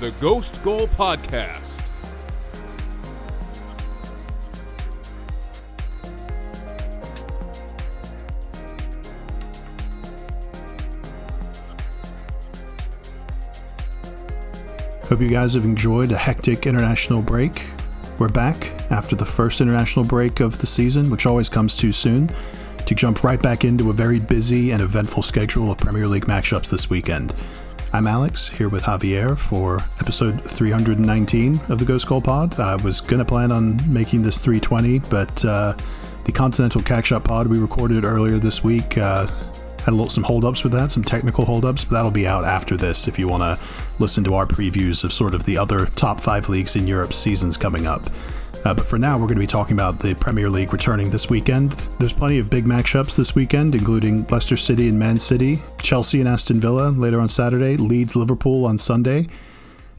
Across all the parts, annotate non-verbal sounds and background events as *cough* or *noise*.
The Ghost Goal Podcast. Hope you guys have enjoyed a hectic international break. We're back after the first international break of the season, which always comes too soon, to jump right back into a very busy and eventful schedule of Premier League matchups this weekend. I'm Alex, here with Javier for episode 319 of the Ghost Goal Pod. I was going to plan on making this 320, but uh, the Continental Catch-Up Pod we recorded earlier this week uh, had a little some holdups with that, some technical holdups, but that'll be out after this if you want to listen to our previews of sort of the other top five leagues in Europe seasons coming up. Uh, but for now, we're going to be talking about the Premier League returning this weekend. There's plenty of big matchups this weekend, including Leicester City and Man City, Chelsea and Aston Villa later on Saturday, Leeds Liverpool on Sunday,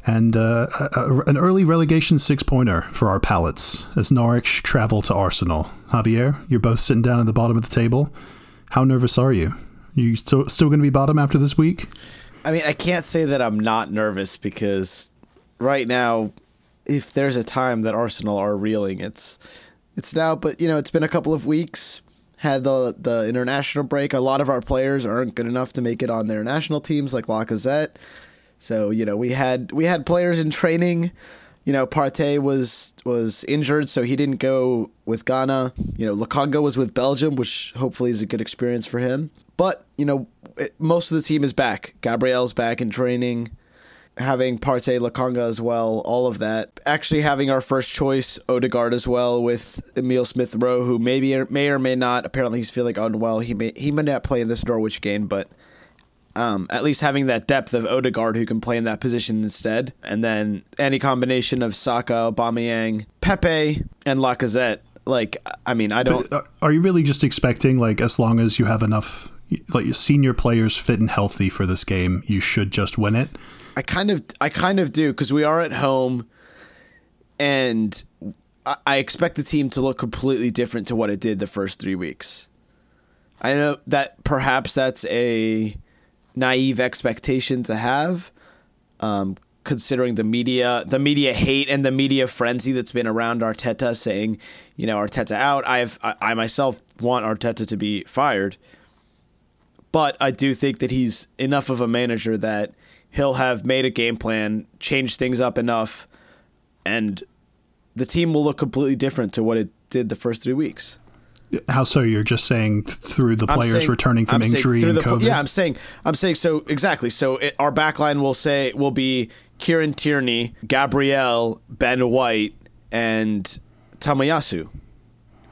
and uh, a, a, an early relegation six pointer for our palates as Norwich travel to Arsenal. Javier, you're both sitting down at the bottom of the table. How nervous are you? You still still going to be bottom after this week? I mean, I can't say that I'm not nervous because right now, if there's a time that Arsenal are reeling, it's it's now. But you know, it's been a couple of weeks. Had the the international break. A lot of our players aren't good enough to make it on their national teams, like Lacazette. So you know, we had we had players in training. You know, Partey was was injured, so he didn't go with Ghana. You know, Lokonga was with Belgium, which hopefully is a good experience for him. But you know, it, most of the team is back. Gabriel's back in training, having Partey, Lokonga as well. All of that. Actually, having our first choice Odegaard as well with Emil Smith Rowe, who maybe may or may not. Apparently, he's feeling unwell. He may he may not play in this Norwich game, but um, at least having that depth of Odegaard who can play in that position instead, and then any combination of Saka, Aubameyang, Pepe, and Lacazette. Like, I mean, I don't. But uh, are you really just expecting like as long as you have enough like senior players fit and healthy for this game, you should just win it? I kind of, I kind of do because we are at home, and I expect the team to look completely different to what it did the first three weeks. I know that perhaps that's a naive expectation to have, um, considering the media, the media hate and the media frenzy that's been around Arteta, saying, you know, Arteta out. I've, I, I myself want Arteta to be fired, but I do think that he's enough of a manager that he'll have made a game plan, changed things up enough, and the team will look completely different to what it did the first three weeks. How so? You're just saying through the players saying, returning from I'm injury and the, COVID. Yeah, I'm saying, I'm saying so exactly. So it, our backline will say will be Kieran Tierney, Gabriel, Ben White, and Tomiyasu.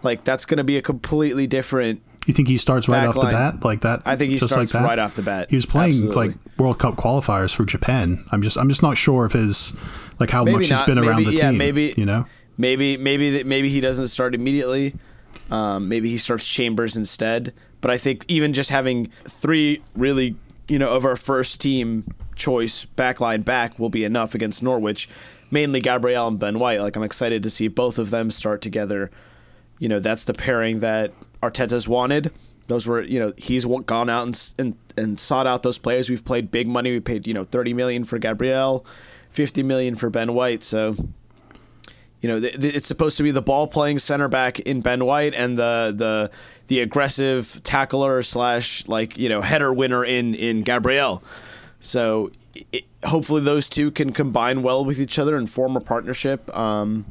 Like that's going to be a completely different. You think he starts right off the bat like that? I think he starts like right off the bat. He was playing Absolutely. like World Cup qualifiers for Japan. I'm just I'm just not sure if his like how maybe much not. he's been maybe, around the yeah, team. Maybe you know. Maybe maybe maybe he doesn't start immediately. Um, maybe he starts Chambers instead. But I think even just having three really, you know, of our first team choice backline back will be enough against Norwich. Mainly Gabriel and Ben White. Like I'm excited to see both of them start together. You know, that's the pairing that Arteta's wanted. Those were, you know, he's gone out and and, and sought out those players. We've played big money. We paid, you know, 30 million for Gabriel, 50 million for Ben White. So you know, th- th- it's supposed to be the ball playing center back in Ben White and the the the aggressive tackler slash like you know header winner in in Gabriel. So it, hopefully those two can combine well with each other and form a partnership. Um,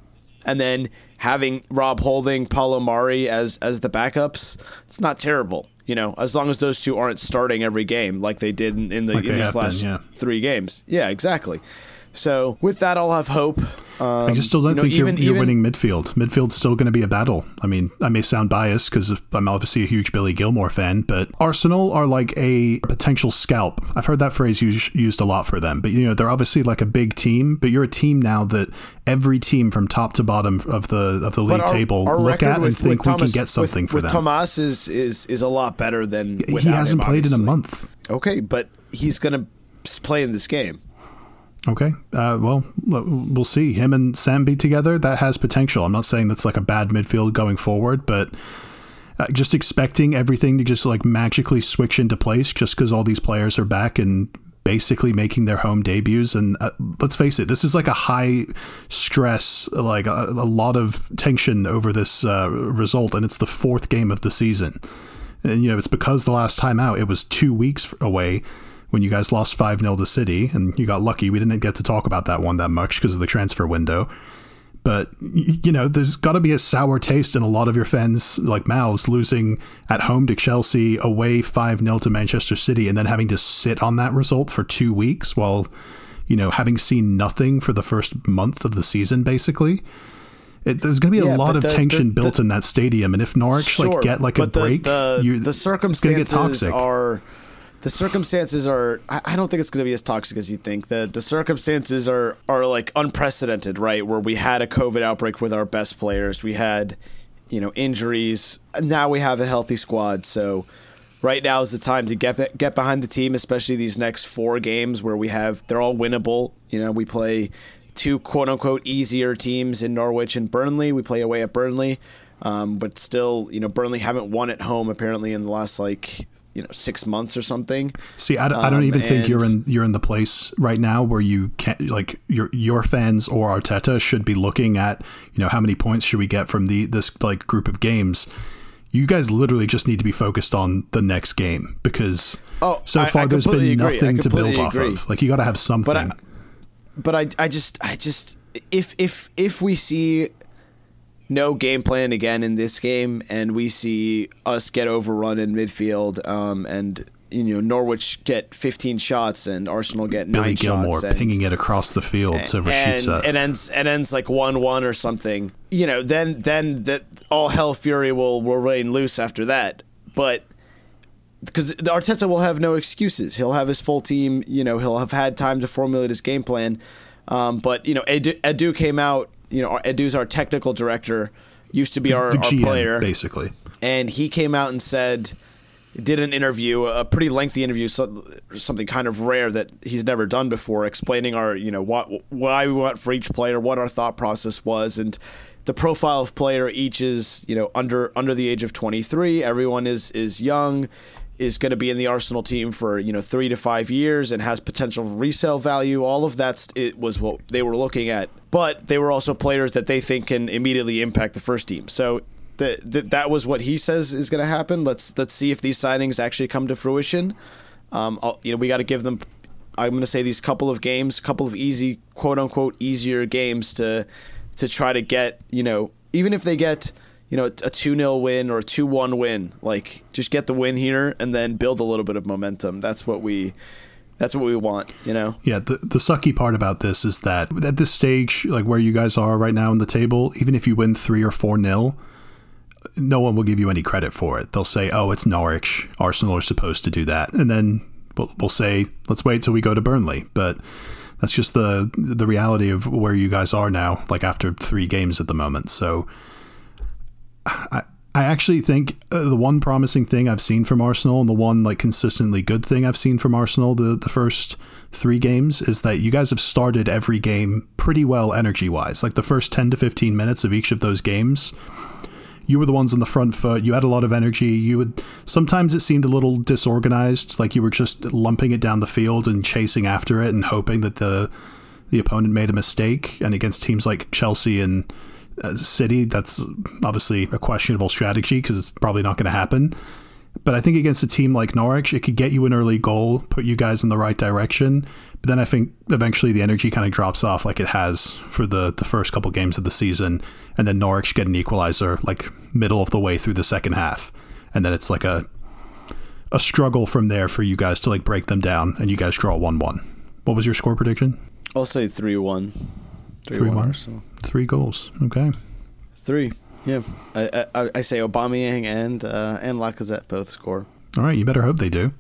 and then having Rob Holding, Pablo Mari as as the backups, it's not terrible. You know, as long as those two aren't starting every game like they did in, in the Like in these last yeah. three games. Yeah, exactly. So with that, I'll have hope. I just still don't um, you know, think even- you're, you're even- winning midfield. Midfield's still going to be a battle. I mean, I may sound biased because I'm obviously a huge Billy Gilmour fan, but Arsenal are like a potential scalp. I've heard that phrase used, used a lot for them, but you know, they're obviously like a big team, but you're a team now that every team from top to bottom of the of the league our- table our look at and with- think with we Thomas- can get something with, for with them. Tomas is, is is a lot better than he hasn't him, played in a month. Okay, but he's gonna play in this game. Okay. Uh, well, we'll see. Him and Sambi together, that has potential. I'm not saying that's like a bad midfield going forward, but uh, just expecting everything to just like magically switch into place just because all these players are back and basically making their home debuts. And uh, let's face it, this is like a high stress, like a, a lot of tension over this uh, result, and it's the fourth game of the season. And, you know, it's because the last time out, it was two weeks away when you guys lost 5 0 to City, and you got lucky. We didn't get to talk about that one that much because of the transfer window. But, you know, there's got to be a sour taste in a lot of your fans, like mouths, losing at home to Chelsea, away 5 0 to Manchester City, and then having to sit on that result for two weeks while, you know, having seen nothing for the first month of the season, basically. It, there's going to be a Yeah, lot of the- tension the- built the- in that stadium, and if Norwich like get like a break, the, you the it's gonna get circumstances toxic. are the circumstances are I don't think it's going to be as toxic as you think. The the circumstances are are like unprecedented, right? Where we had a COVID outbreak with our best players. We had, you know, injuries. Now we have a healthy squad, so right now is the time to get get behind the team, especially these next four games where we have they're all winnable. You know, we play two quote unquote easier teams in Norwich and Burnley. We play away at Burnley, um, but still, you know, Burnley haven't won at home apparently in the last like you know six months or something. See, I, don't- I don't Um, even think you're in you're in the place right now where you can't like your your fans or Arteta should be looking at you know how many points should we get from the this like group of games. You guys literally just need to be focused on the next game because Oh, so far I there's been agree. Nothing to build completely off of. Like you got to have something. But I, but I, I just, I just, if if if we see no game plan again in this game, and we see us get overrun in midfield, um, and you know Norwich get 15 shots and Arsenal get Billy nine Gilmour shots, and, pinging it across the field to and Rashica. it ends it ends like one one or something. You know, then then that all hell fury will will reign loose after that. But because Arteta will have no excuses, he'll have his full team. You know, he'll have had time to formulate his game plan. Um, but you know, Edu, Edu came out. You know, Edu's our technical director, used to be our, our GM player. basically. and he came out and said did an interview a pretty lengthy interview so, something kind of rare that he's never done before explaining our you know what why we want for each player what our thought process was and the profile of player each is you know under under the age of 23 everyone is is young is going to be in the Arsenal team for you know three to five years and has potential resale value. All of that it was what they were looking at, but they were also players that they think can immediately impact the first team. So that that was what he says is going to happen. Let's let's see if these signings actually come to fruition. Um, you know, we got to give them. I'm going to say these couple of games, couple of easy, quote unquote, easier games to to try to get. You know, even if they get you know a two 0 win or a two one win, like just get the win here and then build a little bit of momentum. That's what we. That's what we want. You know. Yeah, the, the sucky part about this is that at this stage, like where you guys are right now in the table, even if you win three or four nil, no one will give you any credit for it. They'll say, "Oh, it's Norwich. Arsenal are supposed to do that," and then we'll, we'll say, "Let's wait till we go to Burnley." But that's just the the reality of where you guys are now. Like after three games at the moment, so I I actually think uh, the one promising thing I've seen from Arsenal and the one like consistently good thing I've seen from Arsenal the the first three games is that you guys have started every game pretty well energy wise. Like the first 10 to 15 minutes of each of those games, you were the ones on the front foot. You had a lot of energy. You would sometimes it seemed a little disorganized, like you were just lumping it down the field and chasing after it and hoping that the the opponent made a mistake. And against teams like Chelsea and City, that's obviously a questionable strategy because it's probably not going to happen. But I think against a team like Norwich, it could get you an early goal, put you guys in the right direction. But then I think eventually the energy kind of drops off like it has for the, the first couple games of the season. And then Norwich get an equalizer like middle of the way through the second half. And then it's like a a struggle from there for you guys to like break them down and you guys draw 1 1. What was your score prediction? I'll say three one. 3-1 Arsenal. Three goals. Okay. Three. Yeah. I, I I say Aubameyang and uh, and Lacazette both score. All right. You better hope they do.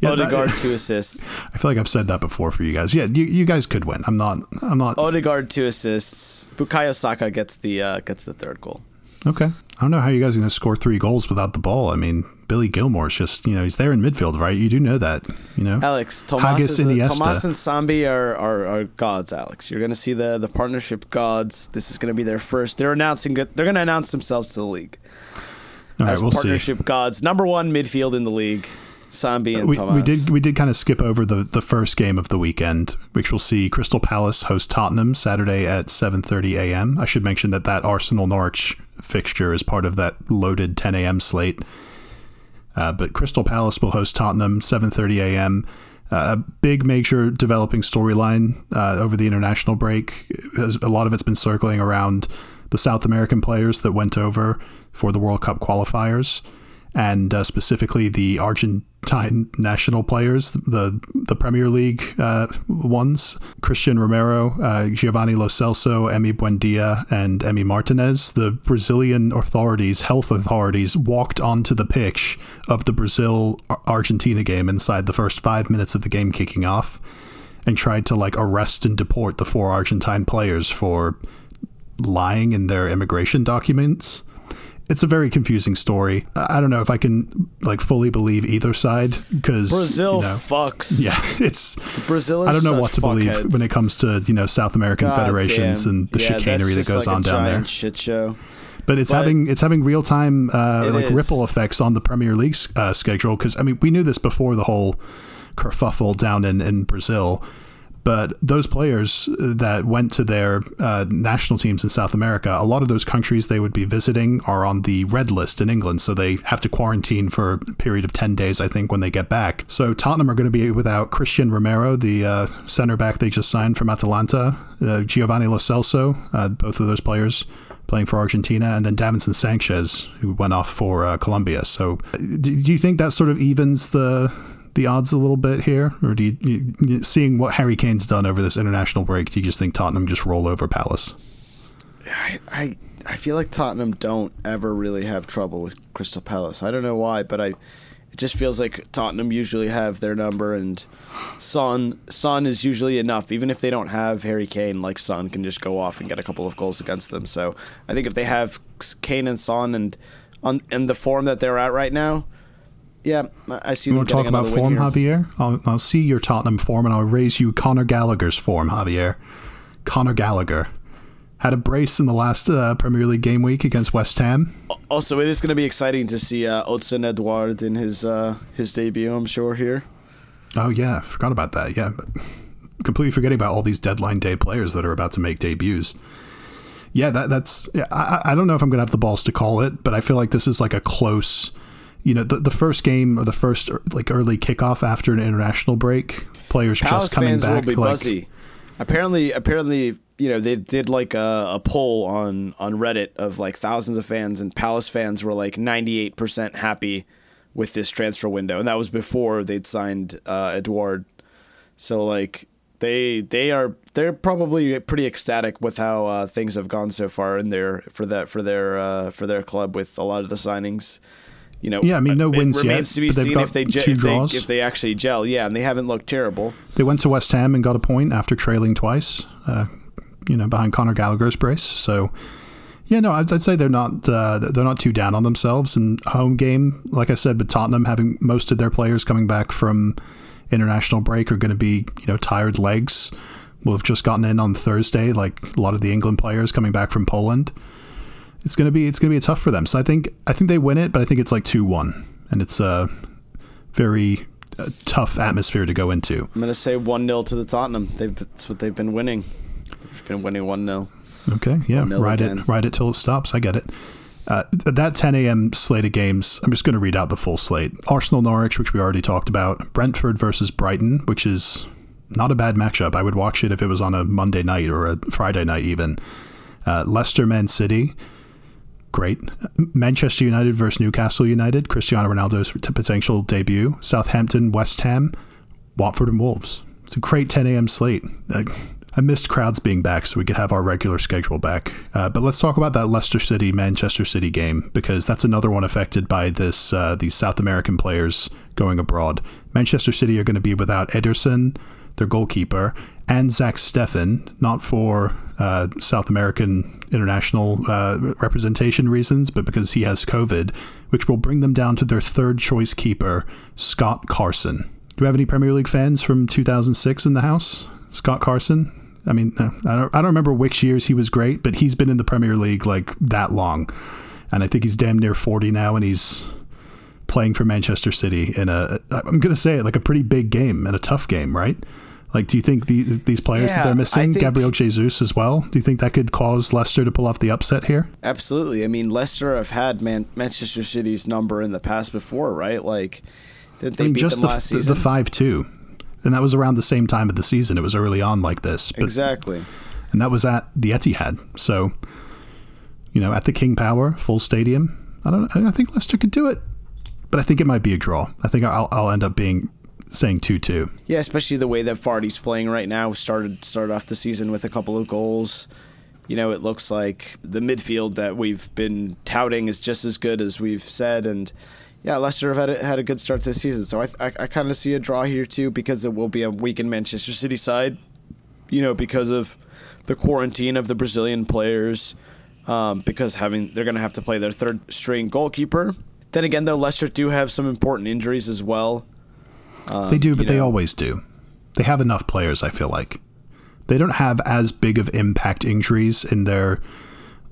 Yeah, that- two assists. *laughs* I feel like I've said that before for you guys. Yeah, you, you guys could win. I'm not. I'm not. Odegaard two assists. Bukayo Saka gets the uh, gets the third goal. Okay. I don't know how you guys are going to score three goals without the ball. I mean, Billy Gilmour's just, you know, he's there in midfield, right? You do know that, you know? Alex, Tomas, is a, Tomas and Sambi are, are, are gods. Alex, you're gonna see the the partnership gods. This is gonna be their first. They're announcing. They're gonna announce themselves to the league All right, as we'll see. partnership gods. Number one midfield in the league. Sambi and We, Tomas. we did we did kind of skip over the, the first game of the weekend, which we'll see Crystal Palace host Tottenham Saturday at 7:30 a.m. I should mention that that Arsenal Norwich fixture is part of that loaded 10 a.m. slate. Uh, but Crystal Palace will host Tottenham 7:30 a.m. Uh, a big major developing storyline uh, over the international break. A lot of it's been circling around the South American players that went over for the World Cup qualifiers, and uh, specifically the Argentine national players, the the Premier League uh, ones: Cristian Romero, uh, Giovanni Lo Celso, Emi Buendia, and Emi Martinez. The Brazilian authorities, health authorities, walked onto the pitch of the Brazil Argentina game inside the first five minutes of the game kicking off, and tried to like arrest and deport the four Argentine players for lying in their immigration documents. It's a very confusing story. I don't know if I can like fully believe either side because Brazil you know, fucks. *laughs* yeah, it's Brazil. I don't know what to believe fuckheads. when it comes to you know South American God federations damn. and the Yeah, chicanery that goes like on down there. Shit show. But it's But- having it's having real time uh, like is. ripple effects on the Premier League uh, schedule because I mean we knew this before the whole kerfuffle down in, in Brazil, but those players that went to their uh, national teams in South America, a lot of those countries they would be visiting are on the red list in England, so they have to quarantine for a period of ten days, I think, when they get back. So Tottenham are going to be without Cristian Romero, the uh, center back they just signed from Atalanta, uh, Giovanni Lo Celso, uh, both of those players playing for Argentina, and then Davinson Sanchez, who went off for uh, Colombia. So, do you think that sort of evens the the odds a little bit here, or do you, you seeing what Harry Kane's done over this international break? Do you just think Tottenham just roll over Palace? I, I I feel like Tottenham don't ever really have trouble with Crystal Palace. I don't know why, but I it just feels like Tottenham usually have their number and Son Son is usually enough. Even if they don't have Harry Kane, like Son can just go off and get a couple of goals against them. So I think if they have Kane and Son and on in the form that they're at right now, yeah, I see You want to talk about form. Javier? I'll, I'll see your Tottenham form, and I'll raise you Conor Gallagher's form, Javier. Connor Gallagher had a brace in the last uh, Premier League game week against West Ham. Also, it is going to be exciting to see uh, Odsonne Edouard in his uh, his debut. I'm sure here. Oh yeah, forgot about that. Yeah, but completely forgetting about all these deadline day players that are about to make debuts. Yeah, that that's. Yeah, I, I don't know if I'm gonna have the balls to call it, but I feel like this is like a close. You know, the, the first game or the first like early kickoff after an international break, players Palace just coming fans back. will be like, buzzy. Apparently, apparently, you know, they did like a, a poll on on Reddit of like thousands of fans, and Palace fans were like ninety eight percent happy with this transfer window, and that was before they'd signed uh, Edouard. So like they they are they're probably pretty ecstatic with how uh, things have gone so far in their for that for their uh, for their club with a lot of the signings. You know, Yeah, I mean, no wins yet, remains to be seen if they, ge- if they if they actually gel. Yeah, and they haven't looked terrible. They went to West Ham and got a point after trailing twice, uh, you know, behind Conor Gallagher's brace. So, yeah, no, I'd, I'd say they're not uh, they're not too down on themselves. And home game, like I said, but Tottenham having most of their players coming back from international break are going to be you know tired legs. Will have just gotten in on Thursday, like a lot of the England players coming back from Poland. It's gonna be it's gonna be tough for them. So I think I think they win it, but I think it's like two one, and it's a very uh, tough atmosphere to go into. I'm gonna say one 0 to the Tottenham. They've that's what they've been winning. They've been winning one 0 Okay, yeah, 1-0 ride again. it, ride it till it stops. I get it. Uh, that 10 a.m. slate of games, I'm just going to read out the full slate. Arsenal Norwich, which we already talked about. Brentford versus Brighton, which is not a bad matchup. I would watch it if it was on a Monday night or a Friday night, even. Uh, Leicester Man City, great. Manchester United versus Newcastle United, Cristiano Ronaldo's potential debut. Southampton, West Ham, Watford, and Wolves. It's a great 10 a.m. slate. I missed crowds being back so we could have our regular schedule back. Uh, but let's talk about that Leicester City Manchester City game because that's another one affected by this uh, these South American players going abroad. Manchester City are going to be without Ederson, their goalkeeper, and Zach Steffen, not for uh, South American international uh, representation reasons, but because he has COVID, which will bring them down to their third choice keeper, Scott Carson. Do we have any Premier League fans from 2006 in the house? Scott Carson? I mean, uh, I don't, I don't remember which years he was great, but he's been in the Premier League like that long. And I think he's damn near 40 now, and he's playing for Manchester City in a, I'm going to say it, like a pretty big game and a tough game, right? Like, do you think the, these players Yeah, that they're missing, think- Gabriel Jesus as well, do you think that could cause Leicester to pull off the upset here? Absolutely. I mean, Leicester have had Man- Manchester City's number in the past before, right? Like, they I mean, beat just them the, last season? the 5 2. And that was around the same time of the season. It was early on like this. But exactly. and that was at the Etihad. So, you know, at the King Power, full stadium. I don't. I think Leicester could do it, but I think it might be a draw. I think I'll, I'll end up being saying two two. Yeah, especially the way that Vardy's playing right now. Started started off the season with a couple of goals. You know, it looks like the midfield that we've been touting is just as good as we've said, and yeah, Leicester have had a, had a good start to the season. So I I, I kind of see a draw here too because it will be a weakened Manchester City side. You know, because of the quarantine of the Brazilian players, um, because having they're going to have to play their third string goalkeeper. Then again, though, Leicester do have some important injuries as well. Um, they do, but you they know- always do. They have enough players. I feel like they don't have as big of impact injuries in their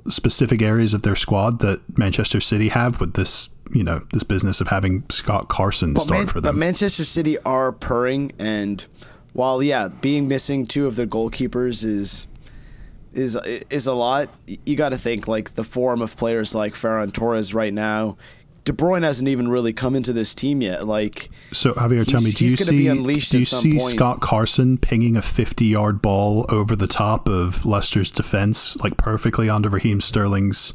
specific areas of their squad that Manchester City have with this. You know, this business of having Scott Carson But, start Man- for but them. Manchester City are purring, and while yeah, being missing two of their goalkeepers is is is a lot. You got to think like the form of players like Ferran Torres right now. De Bruyne hasn't even really come into this team yet. Like So Javier, tell me, do you see do you see point. Scott Carson pinging a fifty-yard ball over the top of Leicester's defense, like perfectly onto Raheem Sterling's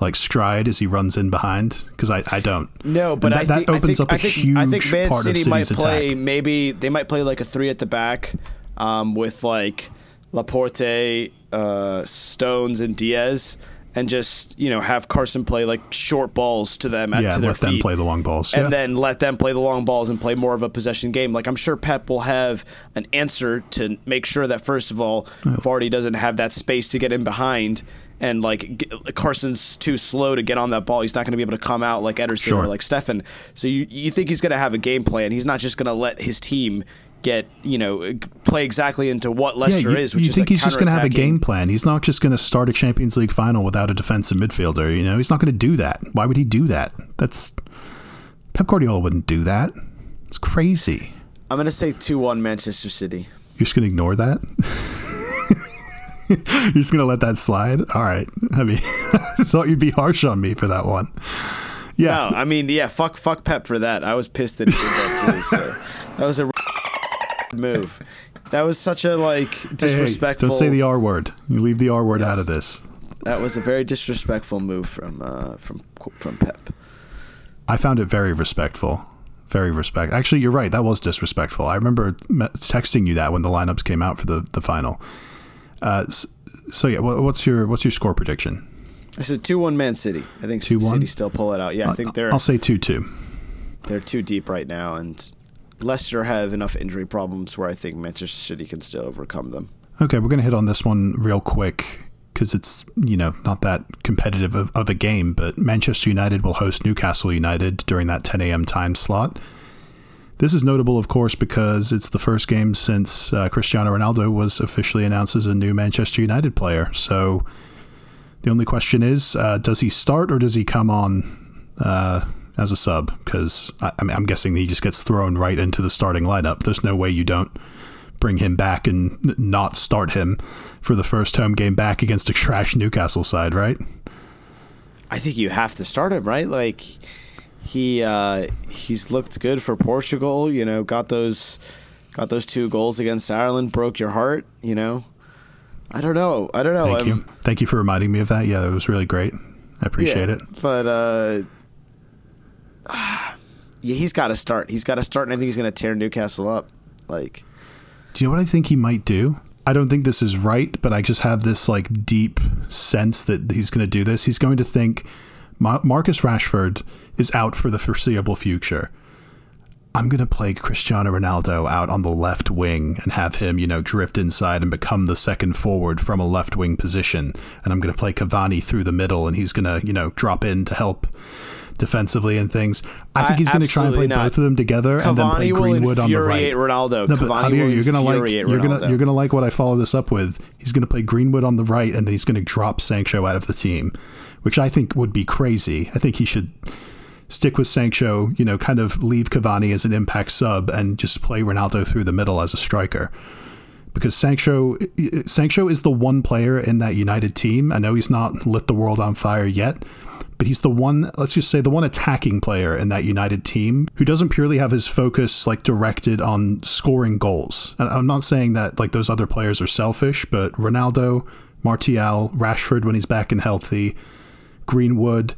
like stride as he runs in behind? Because I, I don't. No, but And I that, think that opens I think, up a I think, huge I think Man part City of might play attack. maybe they might play like a three at the back, um, with like Laporte, uh, Stones, and Dias, and just you know have Carson play like short balls to them at Yeah, to their let them play the long balls. and yeah. then let them play the long balls and play more of a possession game. Like I'm sure Pep will have an answer to make sure that first of all, Vardy doesn't have that space to get in behind, and like g- Carson's too slow to get on that ball. He's not going to be able to come out like Ederson Sure. or like Steffen. So you you think he's going to have a game plan? He's not just going to let his team get you know play exactly into what yeah, Leicester you, is, which you is think like he's just going to have a game plan? He's not just going to start a Champions League final without a defensive midfielder. You know, he's not going to do that. Why would he do that? That's Pep Guardiola wouldn't do that. It's crazy. I'm going to say two one Manchester City. You're just gonna ignore that? *laughs* You're just gonna let that slide? All right. I mean, *laughs* I thought you'd be harsh on me for that one. Yeah. No, I mean, yeah, fuck, fuck Pep for that. I was pissed that he did that too. So *laughs* that was a move. That was such a like Hey, hey, disrespectful. don't say the R word. You leave the R word out of this. that was a very disrespectful move from uh, from from Pep. I found it very respectful. Very respect. Actually, you're right. That was disrespectful. I remember texting you that when the lineups came out for the, the final. Uh, s- so yeah, what, what's your what's your score prediction? I said two one Man City. I think 2-1? City still pull it out. Yeah, I think they're I'll say two two. they're too deep right now, and Leicester have enough injury problems where I think Manchester City can still overcome them. Okay, we're going to hit on this one real quick because it's, you know, not that competitive of, of a game, but Manchester United will host Newcastle United during that 10 a.m. time slot. This is notable, of course, because it's the first game since uh, Cristiano Ronaldo was officially announced as a new Manchester United player. So the only question is uh, does he start or does he come on uh, as a sub? Because I, I mean, I'm guessing he just gets thrown right into the starting lineup. There's no way you don't bring him back and not start him for the first home game back against a trash Newcastle side, right? I think you have to start him, right? Like he uh, he's looked good for Portugal. You know, got those got those two goals against Ireland, broke your heart. You know, I don't know. I don't know. Thank I'm- you. Thank you for reminding me of that. Yeah, it was really great. I appreciate yeah, it. But uh, *sighs* yeah, he's got to start. He's got to start, and I think he's going to tear Newcastle up. Like Do you know what I think he might do? I don't think this is right, but I just have this like deep sense that he's going to do this. He's going to think Ma- Marcus Rashford is out for the foreseeable future. I'm going to play Cristiano Ronaldo out on the left wing and have him, you know, drift inside and become the second forward from a left wing position. And I'm going to play Cavani through the middle and he's going to, you know, drop in to help defensively and things. I think I- he's going to try and play not. both of them together and then play Greenwood on the right. Ronaldo. No, Cavani Javier, will you're gonna like infuriate you're gonna you're gonna like what I follow this up with. He's gonna play Greenwood on the right, and then he's gonna drop Sancho out of the team, which I think would be crazy. I think he should stick with Sancho. You know, kind of leave Cavani as an impact sub and just play Ronaldo through the middle as a striker. Because Sancho, Sancho is the one player in that United team. I know he's not lit the world on fire yet, but he's the one, let's just say, the one attacking player in that United team who doesn't purely have his focus like directed on scoring goals. And I'm not saying that like those other players are selfish, but Ronaldo, Martial, Rashford when he's back and healthy, Greenwood,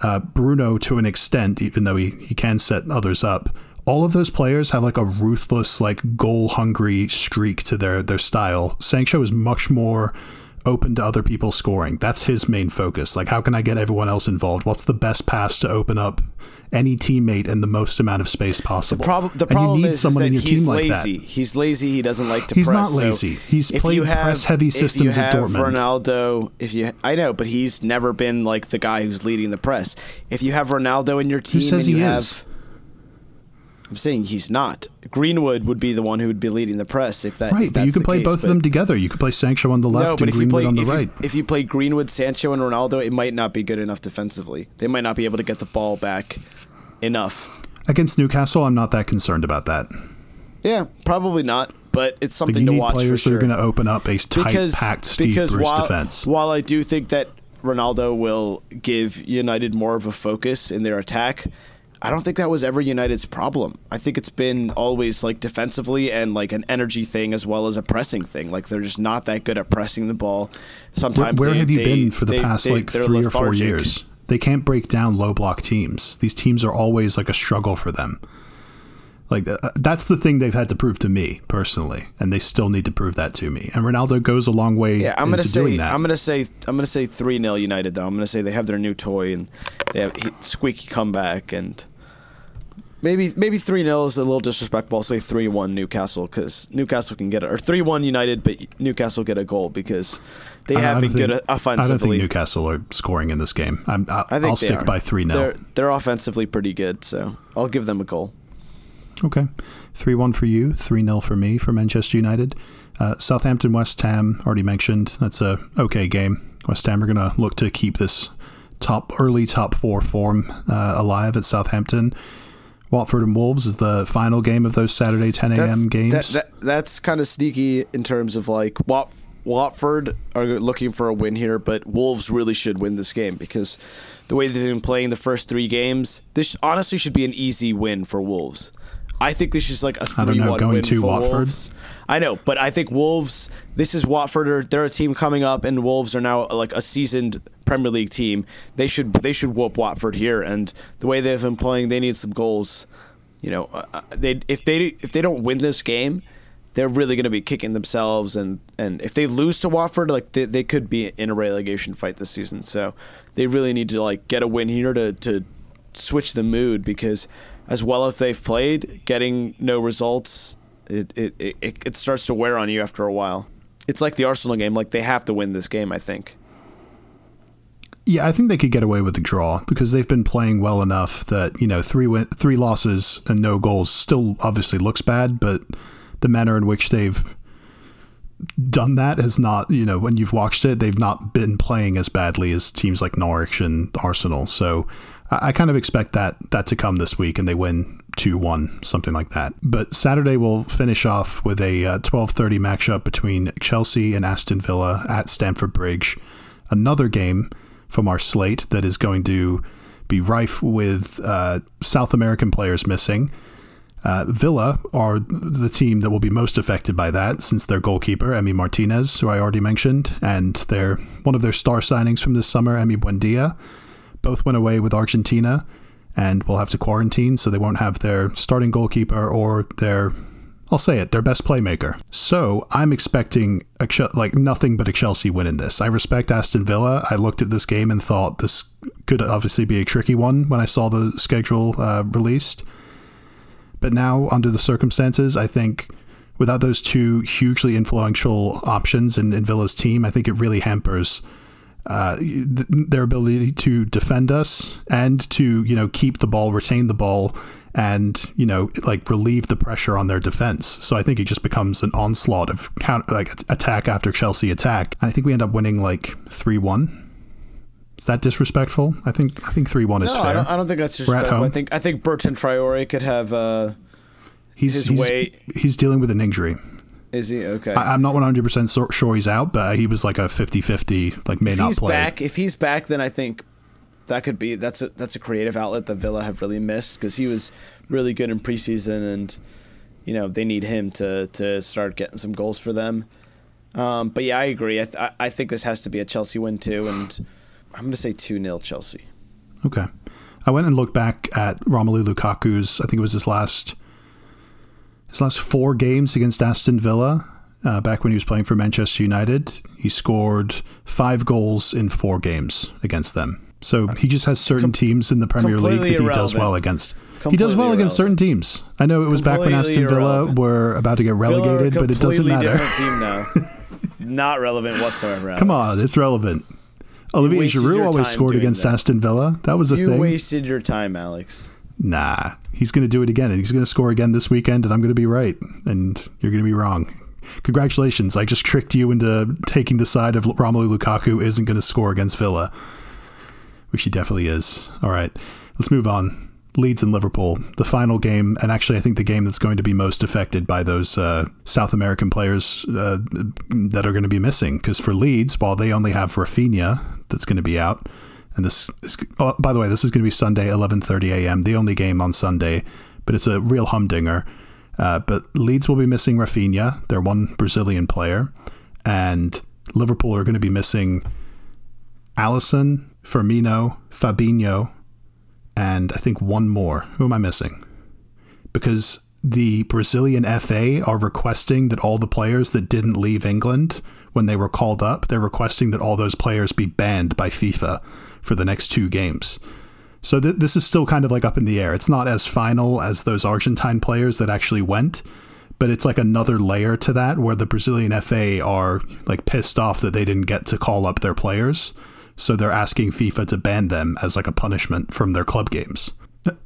uh, Bruno to an extent, even though he, he can set others up. All of those players have like a ruthless, like goal hungry streak to their their style. Sancho is much more open to other people scoring. That's his main focus. Like, how can I get everyone else involved? What's the best pass to open up any teammate in the most amount of space possible? Prob- the And you problem is, is that in your he's team like that. lazy. He's lazy. He doesn't like to He's press. not so lazy. He's if played have- press-heavy if you systems at have Dortmund. Ronaldo, if you, I know, but he's never been like the guy who's leading the press. If you have Ronaldo in your team, says and you he have, is? I'm saying he's not. Greenwood would be the one who would be leading the press if that. Right, if but you can play case, both of them together. You could play Sancho on the left No, but and if you Greenwood play on the if, right. you, if you play Greenwood, Sancho, and Ronaldo, it might not be good enough defensively. They might not be able to get the ball back enough. Against Newcastle, I'm not that concerned about that. Yeah, probably not. But it's Like, something you to watch players for sure. that are going to open up a tight, because packed Steve because Bruce while, defense. while I do think that Ronaldo will give United more of a focus in their attack, I don't think that was ever United's problem. I think it's been always like defensively and like an energy thing as well as a pressing thing. Like they're just not that good at pressing the ball. Sometimes Where they- have you they- been for the they- past like three or four years? They can't break down low block teams. These teams are always like a struggle for them. Like uh, that's the thing they've had to prove to me personally, and they still need to prove that to me. And Ronaldo goes a long way Yeah, I'm gonna say doing that. I'm gonna say I'm gonna say three 0 United though. I'm gonna say they have their new toy and they have he, squeaky comeback and maybe maybe three 0 is a little disrespectful. I'll say three one Newcastle because Newcastle can get it or three one United, but Newcastle get a goal because they I- have been good think- offensively. I don't think Newcastle are scoring in this game. I'm, I, I think I'll stick are. by three 0 They're they're offensively pretty good, so I'll give them a goal. Okay. 3 1 for you, 3 0 for me for Manchester United. Uh, Southampton West Ham, already mentioned. That's a okay game. West Ham are going to look to keep this top early top four form uh, alive at Southampton. Watford and Wolves is the final game of those Saturday 10 a.m. games. That, that, that's kind of sneaky in terms of like Wat, Watford are looking for a win here, but Wolves really should win this game because the way they've been playing the first three games, this honestly should be an easy win for Wolves. I think this is like a I don't know, three-one going win to for Watford? Wolves. I know, but I think Wolves. This is Watford. They're a team coming up, and Wolves are now like a seasoned Premier League team. They should they should whoop Watford here, and the way they've been playing, they need some goals. You know, uh, uh, they if they if they don't win this game, they're really going to be kicking themselves, and and if they lose to Watford, like they, they could be in a relegation fight this season. So they really need to like get a win here to to switch the mood because as well as they've played, getting no results, it, it, it, it starts to wear on you after a while. It's like the Arsenal game. Like they have to win this game, I think. Yeah, I think they could get away with the draw because they've been playing well enough that you know three win- three losses and no goals still obviously looks bad, but the manner in which they've done that has not you know when you've watched it they've not been playing as badly as teams like Norwich and Arsenal. So I, I kind of expect that that to come this week and they win two one something like that. But Saturday we'll finish off with a uh, twelve thirty matchup between Chelsea and Aston Villa at Stamford Bridge. Another game from our slate that is going to be rife with uh, South American players missing. Uh, Villa are the team that will be most affected by that, since their goalkeeper Emi Martinez, who I already mentioned, and their one of their star signings from this summer, Emi Buendia, both went away with Argentina, and will have to quarantine, so they won't have their starting goalkeeper or their I'll say it, their best playmaker. So I'm expecting like nothing but a Chelsea win in this. I respect Aston Villa. I looked at this game and thought this could obviously be a tricky one when I saw the schedule uh, released. But now, under the circumstances, I think without those two hugely influential options in, in Villa's team, I think it really hampers uh, their ability to defend us and to you know keep the ball, retain the ball, and you know like relieve the pressure on their defense. So I think it just becomes an onslaught of count like attack after Chelsea attack, and I think we end up winning like three one. Is that disrespectful? I think I think three one is fair. I don't, I don't think that's disrespectful. I think I think Bertrand Traore could have uh, he's, his he's, way. He's dealing with an injury. Is he okay? I, am not 100 percent sure he's out, but he was like a 50-50, like may if not he's play. back, if he's back, then I think that could be that's a that's a creative outlet that Villa have really missed because he was really good in preseason, and you know they need him to to start getting some goals for them. Um, but yeah, I agree. I, th- I think this has to be a Chelsea win too, and I'm going to say two 0 Chelsea. Okay, I went and looked back at Romelu Lukaku's. I think it was his last his last four games against Aston Villa. Uh, back when he was playing for Manchester United, he scored five goals in four games against them. So he just has certain teams in the Premier League that he does well against. he does well against certain teams. I know it was back when Aston Villa irrelevant. were about to get relegated, but it doesn't matter. different team now. *laughs* Not relevant whatsoever. Alex. Come on, it's relevant. Olivier Giroud always scored against that. Aston Villa. That was a you thing. You wasted your time, Alex. Nah, he's going to do it again, and he's going to score again this weekend, and I'm going to be right, and you're going to be wrong. Congratulations! I just tricked you into taking the side of Romelu Lukaku isn't going to score against Villa, which he definitely is. All right, let's move on. Leeds and Liverpool, the final game, and actually, I think the game that's going to be most affected by those uh, South American players uh, that are going to be missing. Because for Leeds, while they only have Rafinha that's going to be out, and this is, oh, by the way, this is going to be Sunday, 11:30 a.m., the only game on Sunday, but it's a real humdinger. Uh, but Leeds will be missing Rafinha, their one Brazilian player, and Liverpool are going to be missing Alisson, Firmino, Fabinho, and I think one more. Who am I missing? Because the Brazilian FA are requesting that all the players that didn't leave England when they were called up, they're requesting that all those players be banned by FIFA for the next two games. So th- this is still kind of like up in the air. It's not as final as those Argentine players that actually went, but it's like another layer to that where the Brazilian FA are like pissed off that they didn't get to call up their players. So they're asking FIFA to ban them as like a punishment from their club games.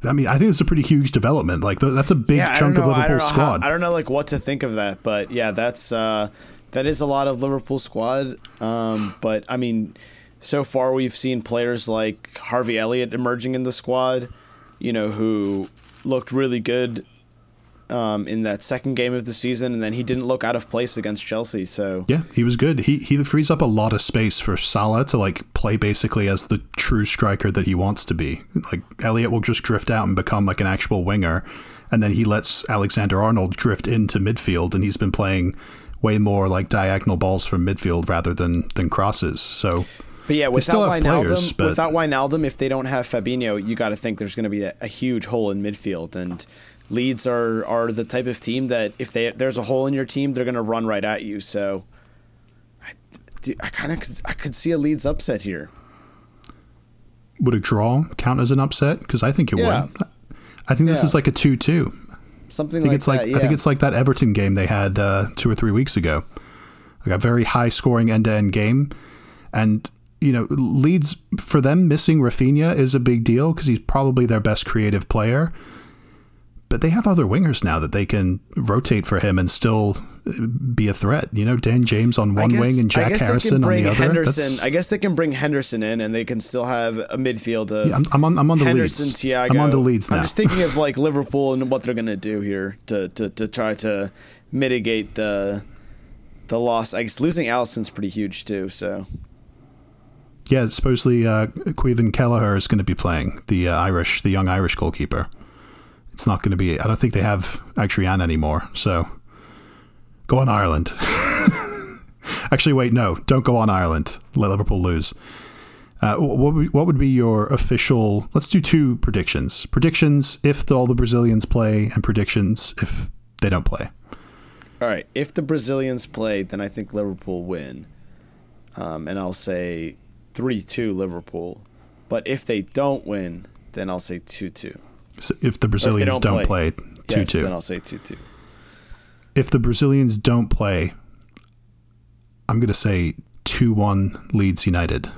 I mean, I think it's a pretty huge development. Like that's a big yeah, chunk of Liverpool's I squad. How, I don't know like what to think of that, but yeah, that's uh, that is a lot of Liverpool squad. Um, but I mean, so far we've seen players like Harvey Elliott emerging in the squad, you know, who looked really good um, in that second game of the season, and then he didn't look out of place against Chelsea. So yeah, he was good. He he frees up a lot of space for Salah to like play basically as the true striker that he wants to be. Like Elliott will just drift out and become like an actual winger, and then he lets Alexander Arnold drift into midfield, and he's been playing way more like diagonal balls from midfield rather than than crosses. So. But yeah, without Wijnaldum, players, but... without Wijnaldum, if they don't have Fabinho, you got to think there's going to be a, a huge hole in midfield, and Leeds are are the type of team that if they there's a hole in your team, they're gonna run right at you. So, I, I kind of I could see a Leeds upset here. Would a draw count as an upset? Because I think it yeah. would. I think this yeah. is like a two-two. Something I think like it's like that, yeah. I think it's like that Everton game they had uh, two or three weeks ago. Like a very high-scoring end-to-end game, and you know Leeds for them missing Rafinha is a big deal because he's probably their best creative player but they have other wingers now that they can rotate for him and still be a threat. You know, Dan James on one guess, wing and Jack Harrison on the other. Henderson, I guess they can bring Henderson in, and they can still have a midfield of yeah, I'm, I'm, on. I'm on the Henderson. Thiago. I'm on the Leeds now. I'm just thinking of *laughs* like Liverpool and what they're gonna do here to, to, to try to mitigate the the loss. I guess losing Alisson's pretty huge too. So. Yeah, supposedly uh, Caoimhin Kelleher is going to be playing the uh, Irish, the young Irish goalkeeper it's not going to be. I don't think they have Adrian anymore. So go on Ireland. *laughs* Actually, wait, no, don't go on Ireland. Let Liverpool lose. Uh, what, would, what would be your official? Let's do two predictions. Predictions if the, all the Brazilians play, and predictions if they don't play. All right. If the Brazilians play, then I think Liverpool win. Um, and I'll say 3 2 Liverpool. But if they don't win, then I'll say 2 2. So if the Brazilians don't don't, play. play, two Yes, two. then I'll say 2 2. if the Brazilians don't play, I'm going to say 2 1 Leeds United.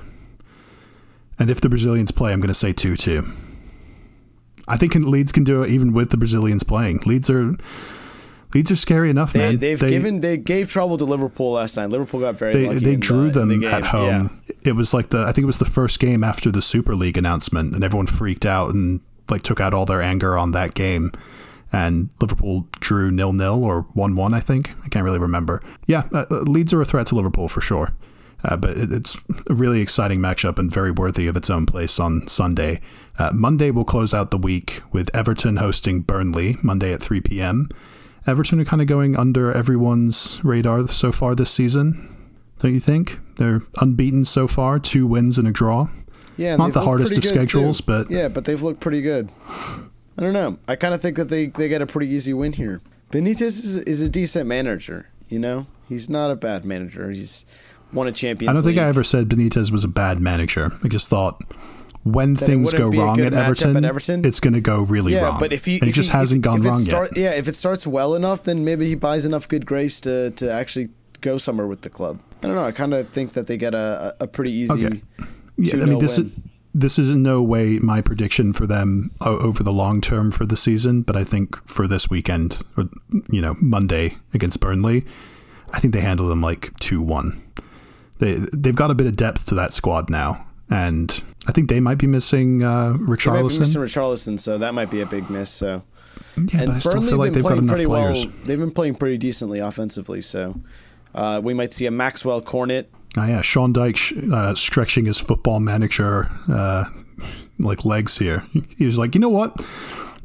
And if the Brazilians play, I'm going to say 2 2. I think Leeds can do it even with the Brazilians playing. Leeds are Leeds are scary enough, They, man. they've they, given they gave trouble to Liverpool last night. Liverpool got very they, lucky. they drew the, them the at home. It was like the I think it was the first game after the Super League announcement, and everyone freaked out and like took out all their anger on that game. And Liverpool drew nil nil or one one. I think I can't really remember. Yeah, uh, uh, Leeds are a threat to Liverpool for sure. Uh, but it's a really exciting matchup and very worthy of its own place on Sunday. Uh, Monday will close out the week with Everton hosting Burnley Monday at 3 p.m. Everton are kind of going under everyone's radar so far this season, don't you think? They're unbeaten so far, two wins and a draw. Yeah, Not the hardest of schedules, too. but- yeah, but they've looked pretty good. I don't know. I kind of think that they they get a pretty easy win here. Benitez is, is a decent manager. You know, he's not a bad manager. He's won a Champions. I don't think I ever said Benitez was a bad manager. I just thought when That things go wrong at Everton, at Everton? it's going to go really Yeah, wrong. but if he And it just he, hasn't if, gone if wrong start, yet. Yeah, if it starts well enough, then maybe he buys enough good grace to to actually go somewhere with the club. I don't know. I kind of think that they get a a a pretty easy. Okay. Yeah, I mean this win. is this is in no way my prediction for them over the long term for the season, but I think for this weekend, or you know Monday against Burnley, I think they handle them like two one. They they've got a bit of depth to that squad now, and I think they might be missing uh, They might be Richarlison. missing Richarlison, so that might be a big miss. So Yeah, and but I still Burnley feel like they've got playing enough pretty players. well. They've been playing pretty decently offensively. So uh, we might see a Maxwell Cornet. Oh, yeah, Sean sh- uh, stretching his football manager uh, like legs here. He was like, you know what?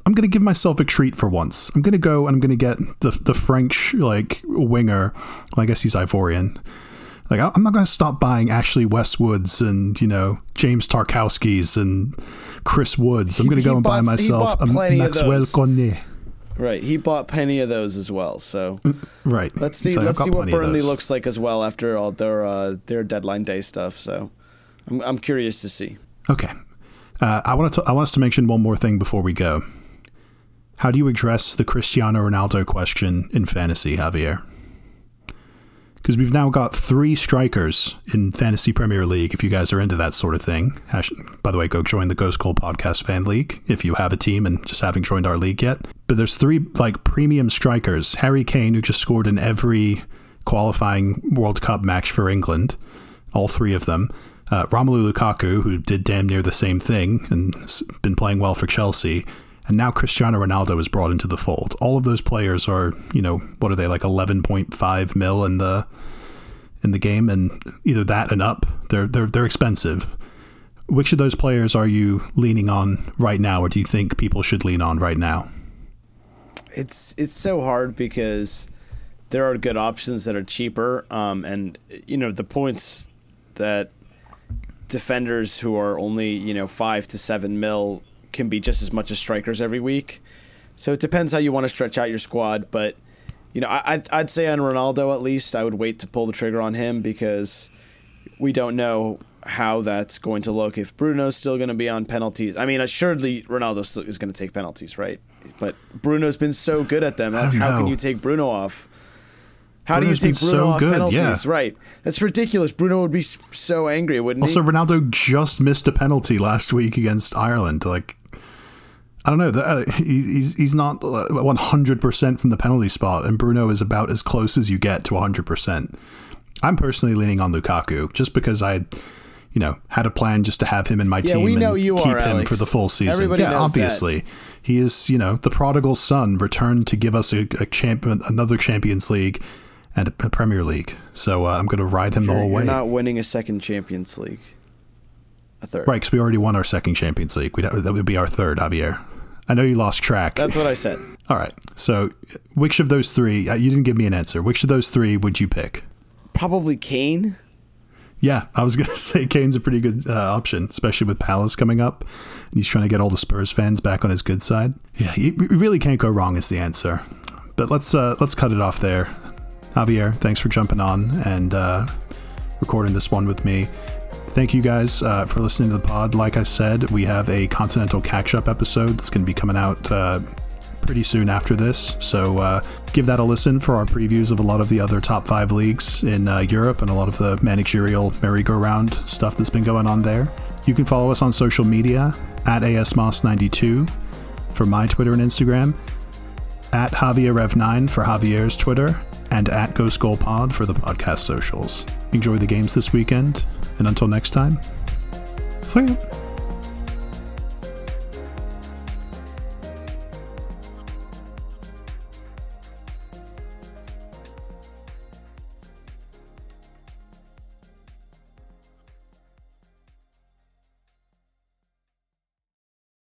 I'm gonna give myself a treat for once. I'm gonna go and I'm gonna get the the French like winger. Well, I guess he's Ivorian. Like I'm not gonna stop buying Ashley Westwoods and you know James Tarkowski's and Chris Woods. I'm gonna go he and buy myself a Maxwell. Cornet. Right, he bought plenty of those as well. So Right. let's see. So let's see what Burnley looks like as well after all their uh, their deadline day stuff. So I'm I'm curious to see. Okay. Uh, I want to. I want us to mention one more thing before we go. How do you address the Cristiano Ronaldo question in fantasy, Javier? Because we've now got three strikers in fantasy Premier League. If you guys are into that sort of thing, by the way, go join the Ghost Goal Podcast Fan League if you have a team and just haven't joined our league yet. But there's three like premium strikers: Harry Kane, who just scored in every qualifying World Cup match for England, all three of them. Uh, Romelu Lukaku, who did damn near the same thing and has been playing well for Chelsea. And now Cristiano Ronaldo is brought into the fold. All of those players are, you know, what are they like 11.5 mil in the in the game, and either that and up. They're they're they're expensive. Which of those players are you leaning on right now, or do you think people should lean on right now? It's it's so hard because there are good options that are cheaper, um, and you know the points that defenders who are only you know five to seven mil can be just as much as strikers every week. So it depends how you want to stretch out your squad, but you know I I'd, I'd say on Ronaldo at least I would wait to pull the trigger on him because we don't know how that's going to look if Bruno's still going to be on penalties. I mean, assuredly Ronaldo still is going to take penalties, right? But Bruno's been so good at them. How, how can you take Bruno off? How Bruno's do you take Bruno so off good, penalties? yeah. Right. That's ridiculous. Bruno would be so angry, wouldn't Also, he? Ronaldo just missed a penalty last week against Ireland. Like, I don't know. the- uh, He's he's not one hundred percent from the penalty spot, and Bruno is about as close as you get to one hundred percent. I'm personally leaning on Lukaku just because I, you know, had a plan just to have him in my Yeah, team we know and you keep are, him Alex. for the full season. Everybody yeah, knows that. He is, you know, the prodigal son returned to give us a, a champion, another Champions League, and a, Premier League. So uh, I'm going to ride him the You're, whole you're way. not winning a second Champions League. A third. Right, because we already won our second Champions League. We'd, that would be our third, Javier. I know you lost track. That's what I said. All right. So, which of those three? Uh, you didn't give me an answer. Which of those three would you pick? Probably Kane. Yeah, I was *laughs* going to say Kane's a pretty good uh, option, especially with Palace coming up. And he's trying to get all the Spurs fans back on his good side. Yeah, you really can't go wrong. Is the answer. But let's uh, let's cut it off there. Javier, thanks for jumping on and uh, recording this one with me. Thank you guys uh, for listening to the pod. Like I said, we have a Continental catch up episode that's going to be coming out uh, pretty soon after this. So uh, give that a listen for our previews of a lot of the other top five leagues in uh, Europe and a lot of the managerial merry-go-round stuff that's been going on there. You can follow us on social media at ASMOS92 for my Twitter and Instagram, at JavierRev9 for Javier's Twitter, and at Ghost Goal Pod for the podcast socials. Enjoy the games this weekend, and until next time, see.